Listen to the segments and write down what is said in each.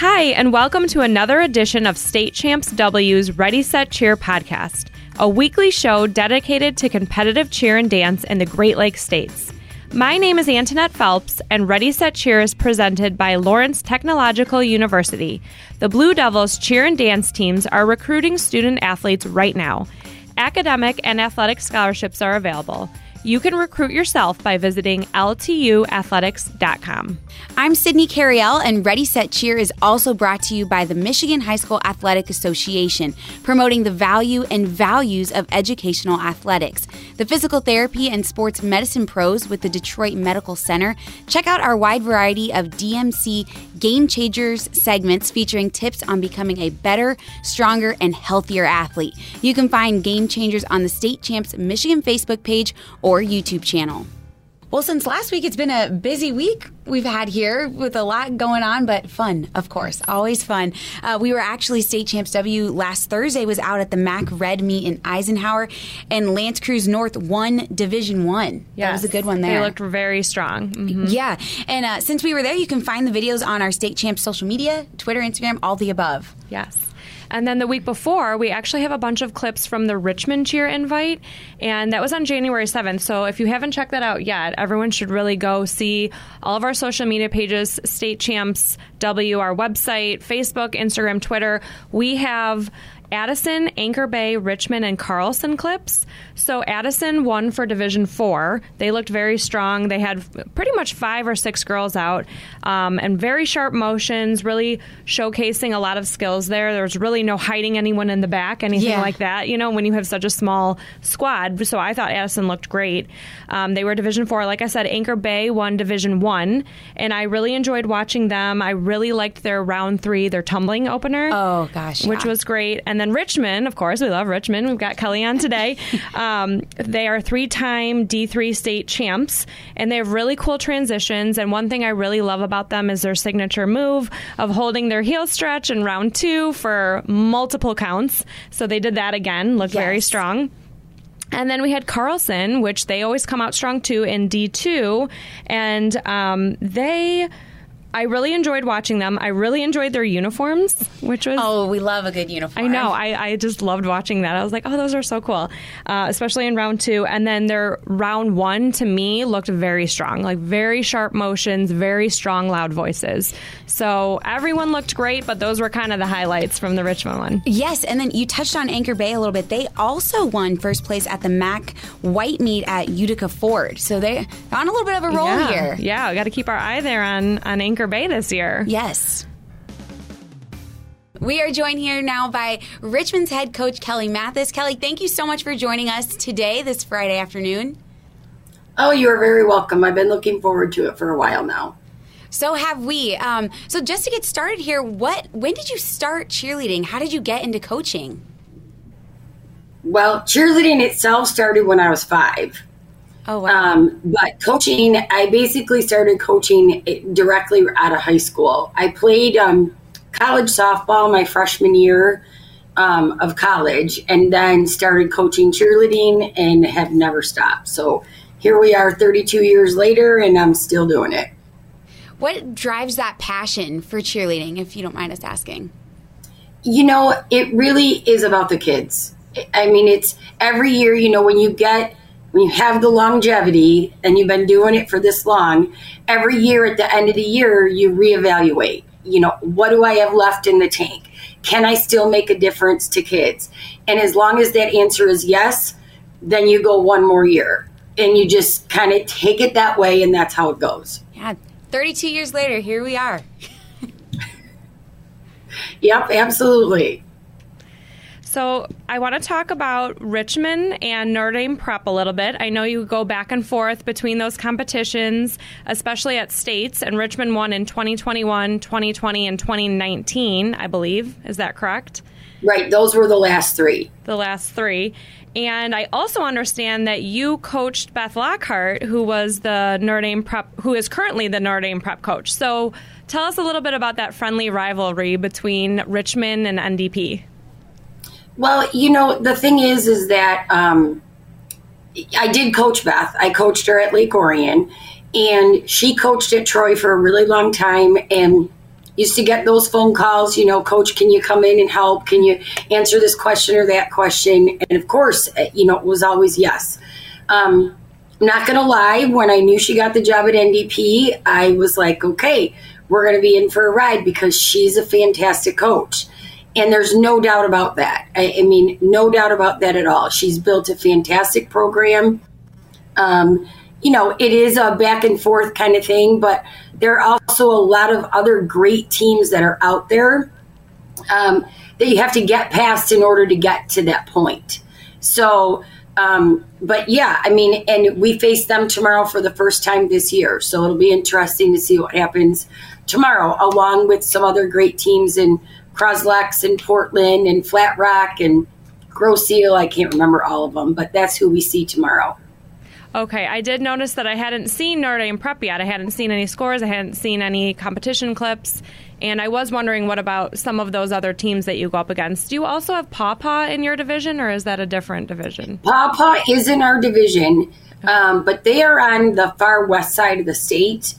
Hi, and welcome to another edition of State Champs W's Ready Set Cheer podcast, a weekly show dedicated to competitive cheer and dance in the Great Lakes states. My name is Antoinette Phelps, and Ready Set Cheer is presented by Lawrence Technological University. The Blue Devils cheer and dance teams are recruiting student athletes right now. Academic and athletic scholarships are available. You can recruit yourself by visiting ltuathletics.com. I'm Sydney Carriel, and Ready Set Cheer is also brought to you by the Michigan High School Athletic Association, promoting the value and values of educational athletics. The physical therapy and sports medicine pros with the Detroit Medical Center. Check out our wide variety of DMC Game Changers segments featuring tips on becoming a better, stronger, and healthier athlete. You can find Game Changers on the State Champs Michigan Facebook page or YouTube channel. Well, since last week, it's been a busy week we've had here with a lot going on, but fun, of course, always fun. Uh, we were actually state champs W last Thursday. Was out at the Mac Red meet in Eisenhower, and L'Anse Creuse North won Division One. Yeah, that was a good one there. They looked very strong. Mm-hmm. Yeah, and uh, since we were there, you can find the videos on our state champs social media, Twitter, Instagram, all the above. Yes. And then the week before, we actually have a bunch of clips from the Richmond cheer invite, and that was on January 7th. So if you haven't checked that out yet, everyone should really go see all of our social media pages, State Champs W, our website, Facebook, Instagram, Twitter. We have Addison, Anchor Bay, Richmond, and Carlson clips. So Addison won for Division Four. They looked very strong. They had pretty much five or six girls out, um, and very sharp motions, really showcasing a lot of skills there. There was really no hiding anyone in the back, anything yeah. like that. You know, when you have such a small squad. So I thought Addison looked great. Um, they were Division Four. Like I said, Anchor Bay won Division One, and I really enjoyed watching them. I really liked their round three, their tumbling opener. Oh gosh, which was great. And and then Richmond, of course, we love Richmond. We've got Kelly on today. Um, they are three time D3 state champs, and they have really cool transitions. And one thing I really love about them is their signature move of holding their heel stretch in round two for multiple counts. So they did that again, looked yes. very strong. And then we had Carlson, which they always come out strong too in D2. And um, they I really enjoyed watching them. I really enjoyed their uniforms, which was oh, we love a good uniform. I know. I, I just loved watching that. I was like, oh, those are so cool, uh, especially in round two. And then their round one to me looked very strong, like very sharp motions, very strong, loud voices. So everyone looked great, but those were kind of the highlights from the Richmond one. Yes, and then you touched on Anchor Bay a little bit. They also won first place at the Mac White Meet at Utica Ford, so they're on a little bit of a roll yeah. here. Yeah, we got to keep our eye there on on Anchor Bay this year. Yes. We are joined here now by Richmond's head coach, Kelly Mathis. Kelly, thank you so much for joining us today, this Friday afternoon. Oh, you are very welcome. I've been looking forward to it for a while now. So have we. Um, so just to get started here, what when did you start cheerleading? How did you get into coaching? Well, cheerleading itself started when I was five. Oh, wow. Um, but coaching, I basically started coaching directly out of high school. I played um, college softball my freshman year um, of college and then started coaching cheerleading and have never stopped. So here we are 32 years later and I'm still doing it. What drives that passion for cheerleading, if you don't mind us asking? You know, it really is about the kids. I mean, it's every year, you know, when you get when you have the longevity and you've been doing it for this long, every year at the end of the year, you reevaluate. You know, what do I have left in the tank? Can I still make a difference to kids? And as long as that answer is yes, then you go one more year and you just kind of take it that way, and that's how it goes. Yeah, 32 years later, here we are. yep, absolutely. So I want to talk about Richmond and Notre Dame Prep a little bit. I know you go back and forth between those competitions, especially at states, and Richmond won in 2021, 2020, and 2019, I believe. Is that correct? Right. Those were the last three. The last three. And I also understand that you coached Beth Lockhart, who was the Notre Dame Prep, who is currently the Notre Dame Prep coach. So tell us a little bit about that friendly rivalry between Richmond and NDP. Well, you know, the thing is, is that um, I did coach Beth. I coached her at Lake Orion, and she coached at Troy for a really long time. And used to get those phone calls, you know, coach, can you come in and help? Can you answer this question or that question? And of course, eh, you know, it was always yes. Um, I'm not going to lie, when I knew she got the job at NDP, I was like, okay, we're going to be in for a ride because she's a fantastic coach. And there's no doubt about that. I, I mean, no doubt about that at all. She's built a fantastic program. Um, you know, it is a back and forth kind of thing, but there are also a lot of other great teams that are out there um, that you have to get past in order to get to that point. So, um, but yeah, I mean, and we face them tomorrow for the first time this year. So it'll be interesting to see what happens tomorrow, along with some other great teams in Cros-Lex and Portland and Flat Rock and Grosse Ile. I can't remember all of them, but that's who we see tomorrow. Okay, I did notice that I hadn't seen Notre Dame prep yet. I hadn't seen any scores. I hadn't seen any competition clips, and I was wondering what about some of those other teams that you go up against. Do you also have Paw Paw in your division, or is that a different division? Paw Paw is in our division, um, but they are on the far west side of the state,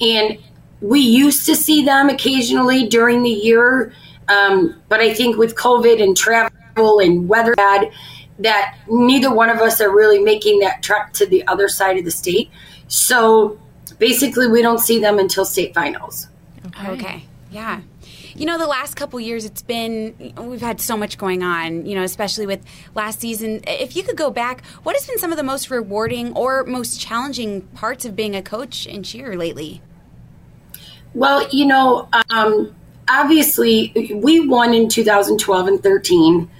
and we used to see them occasionally during the year, um, but I think with COVID and travel and weather bad that neither one of us are really making that trek to the other side of the state. So basically, we don't see them until state finals. Okay. okay. Yeah. You know, the last couple years, it's been, we've had so much going on, you know, especially with last season. If you could go back, what has been some of the most rewarding or most challenging parts of being a coach and cheer lately? Well, you know, um, obviously, we won in 2012 and 13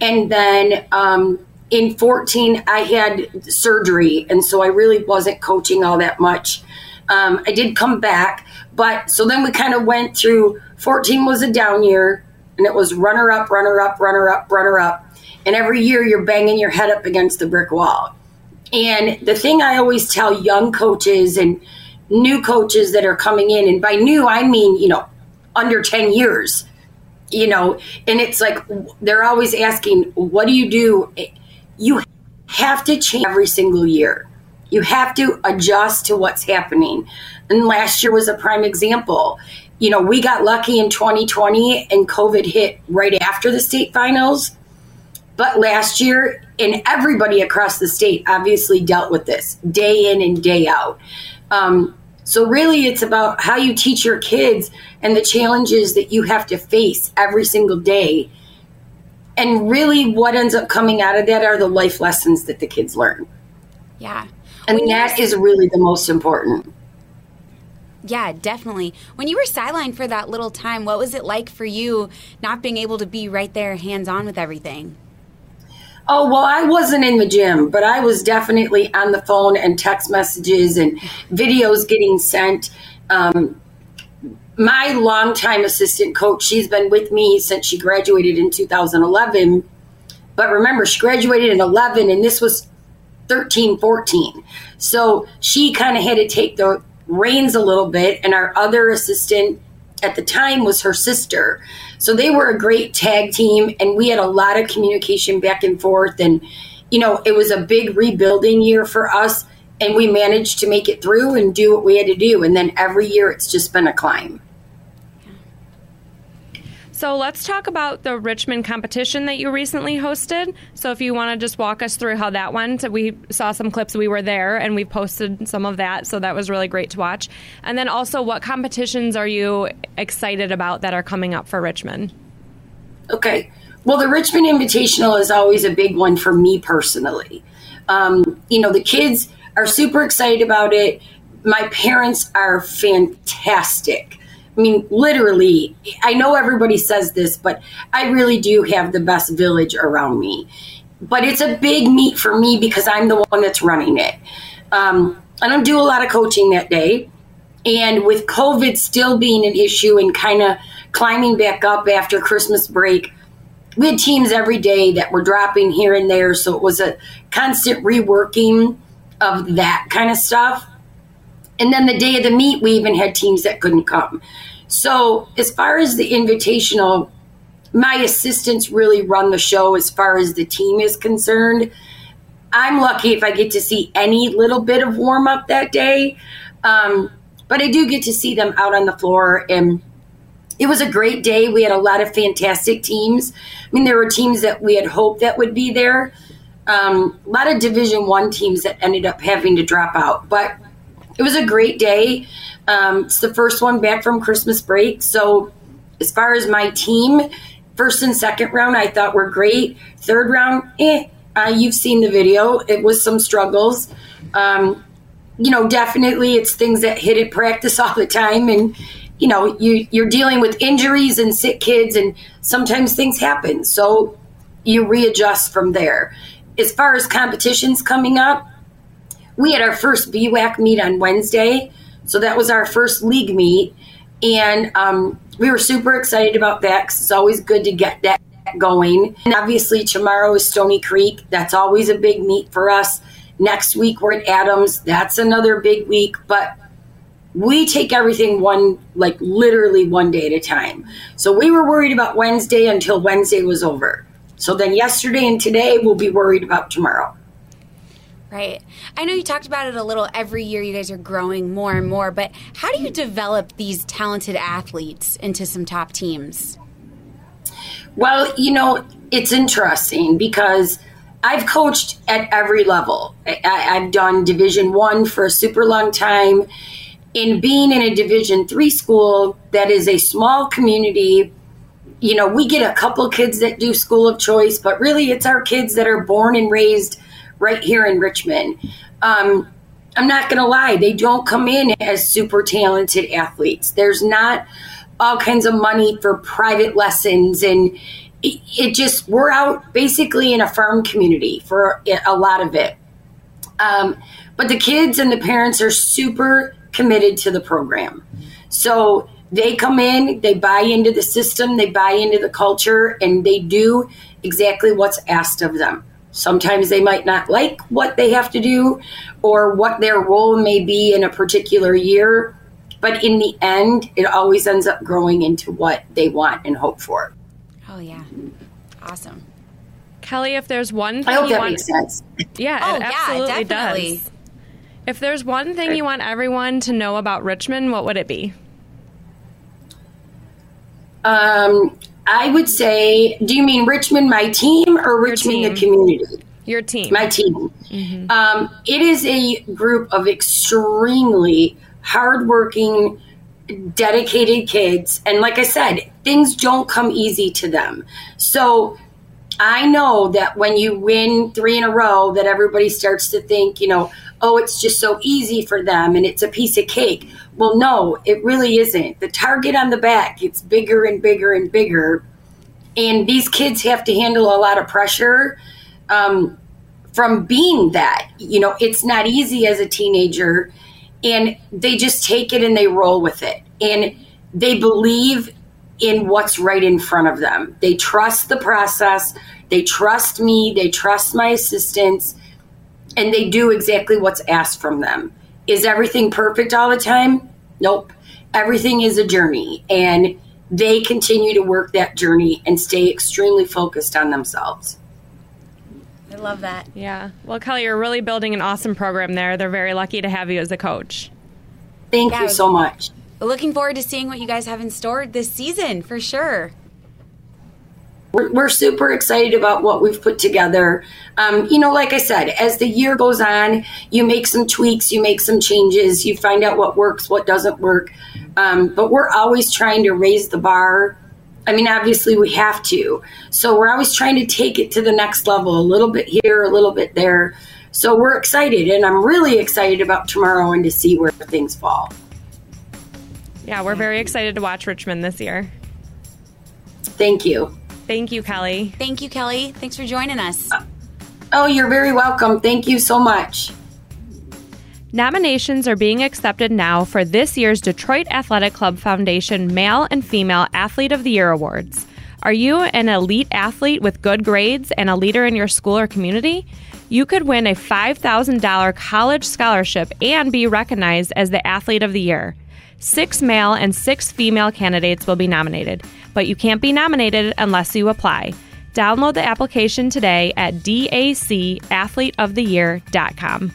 and then um, in 14, I had surgery. And so I really wasn't coaching all that much. Um, I did come back. But so then we kind of went through 14 was a down year, and it was runner up, runner up, runner up, runner up. And every year you're banging your head up against the brick wall. And the thing I always tell young coaches and new coaches that are coming in, and by new, I mean, you know, under 10 years, you know, and it's like they're always asking, what do you do? You have to change every single year. You have to adjust to what's happening. And last year was a prime example. You know, we got lucky in 2020 and COVID hit right after the state finals. But last year, and everybody across the state obviously dealt with this day in and day out. Um, so, really, it's about how you teach your kids and the challenges that you have to face every single day. And really, what ends up coming out of that are the life lessons that the kids learn. Yeah. And when that is really the most important. Yeah, definitely. When you were sidelined for that little time, what was it like for you not being able to be right there hands on with everything? Oh, well, I wasn't in the gym, but I was definitely on the phone and text messages and videos getting sent. Um, my longtime assistant coach, she's been with me since she graduated in 2011. But remember, she graduated in 11 and this was 13, 14. So she kind of had to take the reins a little bit. And our other assistant at the time was her sister. So they were a great tag team, and we had a lot of communication back and forth. And, you know, it was a big rebuilding year for us, and we managed to make it through and do what we had to do. And then every year it's just been a climb. So let's talk about the Richmond competition that you recently hosted. So if you want to just walk us through how that went, we saw some clips. We were there and we posted some of that, so that was really great to watch. And then also, what competitions are you excited about that are coming up for Richmond? Okay. Well, the Richmond Invitational is always a big one for me personally. Um, you know, the kids are super excited about it. My parents are fantastic. I mean, literally, I know everybody says this, but I really do have the best village around me. But it's a big meet for me because I'm the one that's running it. Um, I don't do a lot of coaching that day. And with COVID still being an issue and kind of climbing back up after Christmas break, we had teams every day that were dropping here and there. So it was a constant reworking of that kind of stuff. And then the day of the meet, we even had teams that couldn't come. So, as far as the invitational, my assistants really run the show as far as the team is concerned. I'm lucky if I get to see any little bit of warm up that day. Um, but I do get to see them out on the floor. And, it was a great day. We had a lot of fantastic teams. I mean, there were teams that we had hoped that would be there. Um, a lot of Division One teams that ended up having to drop out, but it was a great day. Um, it's the first one back from Christmas break. So, as far as my team, first and second round, I thought were great. Third round, eh. Uh, you've seen the video. It was some struggles. Um, you know, definitely it's things that hit at practice all the time. And, you know, you, you're dealing with injuries and sick kids, and sometimes things happen. So you readjust from there. As far as competitions coming up, we had our first BWAC meet on Wednesday. So that was our first league meet. And um, we were super excited about that because it's always good to get that going. And obviously, tomorrow is Stony Creek. That's always a big meet for us. Next week, we're at Adams. That's another big week. But we take everything one, like literally one day at a time. So we were worried about Wednesday until Wednesday was over. So then yesterday and today, we'll be worried about tomorrow. Right. I know you talked about it a little every year. You guys are growing more and more, but how do you develop these talented athletes into some top teams? Well, you know, it's interesting because I've coached at every level. I, have done Division One for a super long time. In being in a Division Three school that is a small community, you know, we get a couple kids that do school of choice, but really it's our kids that are born and raised right here in Richmond. Um, I'm not going to lie, they don't come in as super talented athletes. There's not all kinds of money for private lessons and it, it just we're out basically in a farm community for a lot of it um, but the kids and the parents are super committed to the program so they come in they buy into the system they buy into the culture and they do exactly what's asked of them sometimes they might not like what they have to do or what their role may be in a particular year but in the end, it always ends up growing into what they want and hope for. Oh yeah, awesome. Kelly, if there's one thing I hope you that want, makes sense. Yeah, oh, it absolutely yeah, definitely. does. If there's one thing you want everyone to know about Richmond, what would it be? Um, I would say, do you mean Richmond, my team, or Richmond, team. the community? Your team. My team. Mm-hmm. Um, it is a group of extremely hardworking, dedicated kids. And like I said, things don't come easy to them. So I know that when you win three in a row, that everybody starts to think, you know, oh, it's just so easy for them and it's a piece of cake. Well, no, it really isn't. The target on the back gets bigger and bigger and bigger. And these kids have to handle a lot of pressure um, from being that. You know, it's not easy as a teenager and they just take it and they roll with it and they believe in what's right in front of them they trust the process they trust me they trust my assistants and they do exactly what's asked from them is everything perfect all the time nope everything is a journey and they continue to work that journey and stay extremely focused on themselves I love that. Yeah. Well, Kelly, you're really building an awesome program there. They're very lucky to have you as a coach. Thank yeah, you so much. Looking forward to seeing what you guys have in store this season for sure. We're, we're super excited about what we've put together. Um, you know, like I said, as the year goes on, you make some tweaks, you make some changes, you find out what works, what doesn't work. Um, but we're always trying to raise the bar I mean, obviously we have to. So we're always trying to take it to the next level, a little bit here, a little bit there. So we're excited, and I'm really excited about tomorrow and to see where things fall. Yeah, we're very excited to watch Richmond this year. Thank you. Thank you, Kelly. Thank you, Kelly. Thanks for joining us. Oh, you're very welcome. Thank you so much. Nominations are being accepted now for this year's Detroit Athletic Club Foundation Male and Female Athlete of the Year Awards. Are you an elite athlete with good grades and a leader in your school or community? You could win a $5,000 college scholarship and be recognized as the Athlete of the Year. Six male and six female candidates will be nominated, but you can't be nominated unless you apply. Download the application today at dacathleteoftheyear.com.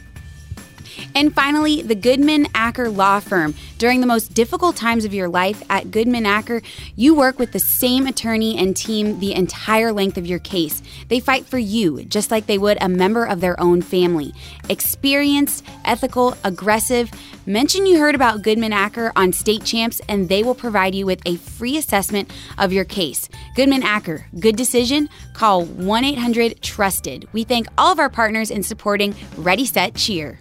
And finally, the Goodman Acker Law Firm. During the most difficult times of your life at Goodman Acker, you work with the same attorney and team the entire length of your case. They fight for you just like they would a member of their own family. Experienced, ethical, aggressive. Mention you heard about Goodman Acker on State Champs, and they will provide you with a free assessment of your case. Goodman Acker, good decision? Call 1 800 Trusted. We thank all of our partners in supporting Ready, Set, Cheer.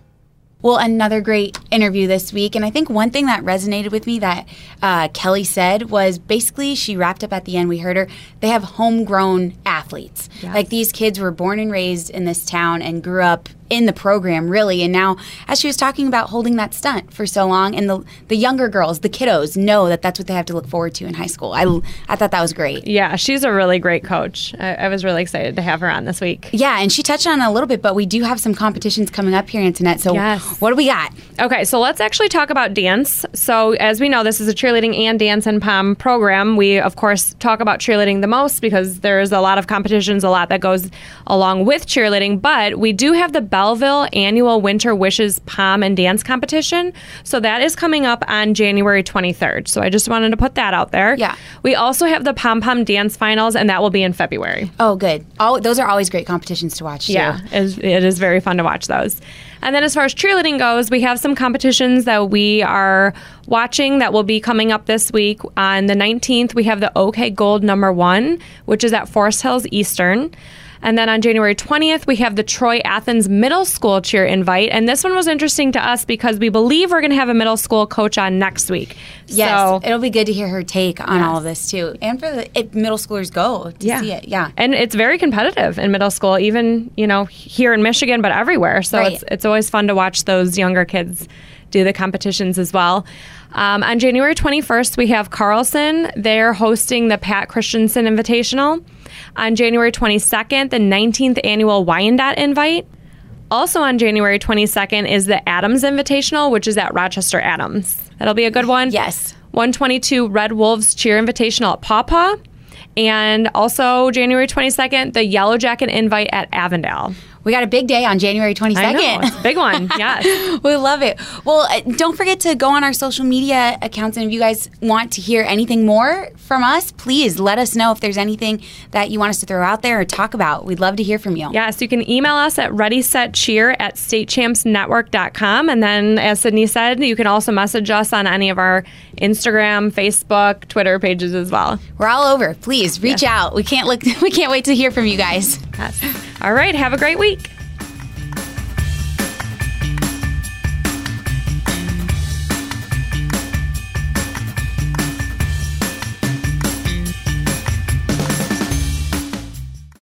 Well, another great interview this week. And I think one thing that resonated with me that uh, Kelly said was basically she wrapped up at the end. We heard her, they have homegrown athletes. Yes. Like these kids were born and raised in this town and grew up in the program really. And now as she was talking about holding that stunt for so long and the the younger girls the kiddos know that that's what they have to look forward to in high school. I, I thought that was great. Yeah she's a really great coach. I, I was really excited to have her on this week. Yeah and she touched on it a little bit but we do have some competitions coming up here Antoinette so yes. what do we got? Okay so let's actually talk about dance. So as we know this is a cheerleading and dance and pom program. We of course talk about cheerleading the most because there's a lot of competitions a lot that goes along with cheerleading but we do have the Belleville annual Winter Wishes Pom and Dance Competition. So that is coming up on January 23rd. So I just wanted to put that out there. Yeah. We also have the Pom Pom Dance Finals, and that will be in February. Oh, good. All, those are always great competitions to watch, too. Yeah, it is very fun to watch those. And then as far as cheerleading goes, we have some competitions that we are watching that will be coming up this week. On the 19th, we have the OK Gold number one, which is at Forest Hills Eastern. And then on January 20th, we have the Troy Athens Middle School cheer invite. And this one was interesting to us because we believe we're going to have a middle school coach on next week. Yes, so, it'll be good to hear her take on yes. all of this too. And for the if middle schoolers go to yeah. see it. Yeah. And it's very competitive in middle school, even, you know, here in Michigan, but everywhere. So right. it's, it's always fun to watch those younger kids do the competitions as well. Um, on January 21st, we have Carlson. They're hosting the Pat Christensen Invitational. On January 22nd, the 19th annual Wyandotte Invite. Also on January 22nd is the Adams Invitational, which is at Rochester Adams. That'll be a good one. Yes. 122 Red Wolves Cheer Invitational at Paw Paw. And also January 22nd, the Yellow Jacket Invite at Avondale. We got a big day on January 22nd. I know, it's a big one. Yes. we love it. Well, uh, don't forget to go on our social media accounts. And if you guys want to hear anything more from us, please let us know if there's anything that you want us to throw out there or talk about. We'd love to hear from you. Yes, you can email us at ready, set, cheer at statechampsnetwork.com. And then, as Sydney said, you can also message us on any of our Instagram, Facebook, Twitter pages as well. We're all over. Please reach yes. out. We can't look. We can't wait to hear from you guys. Yes. All right. Have a great week.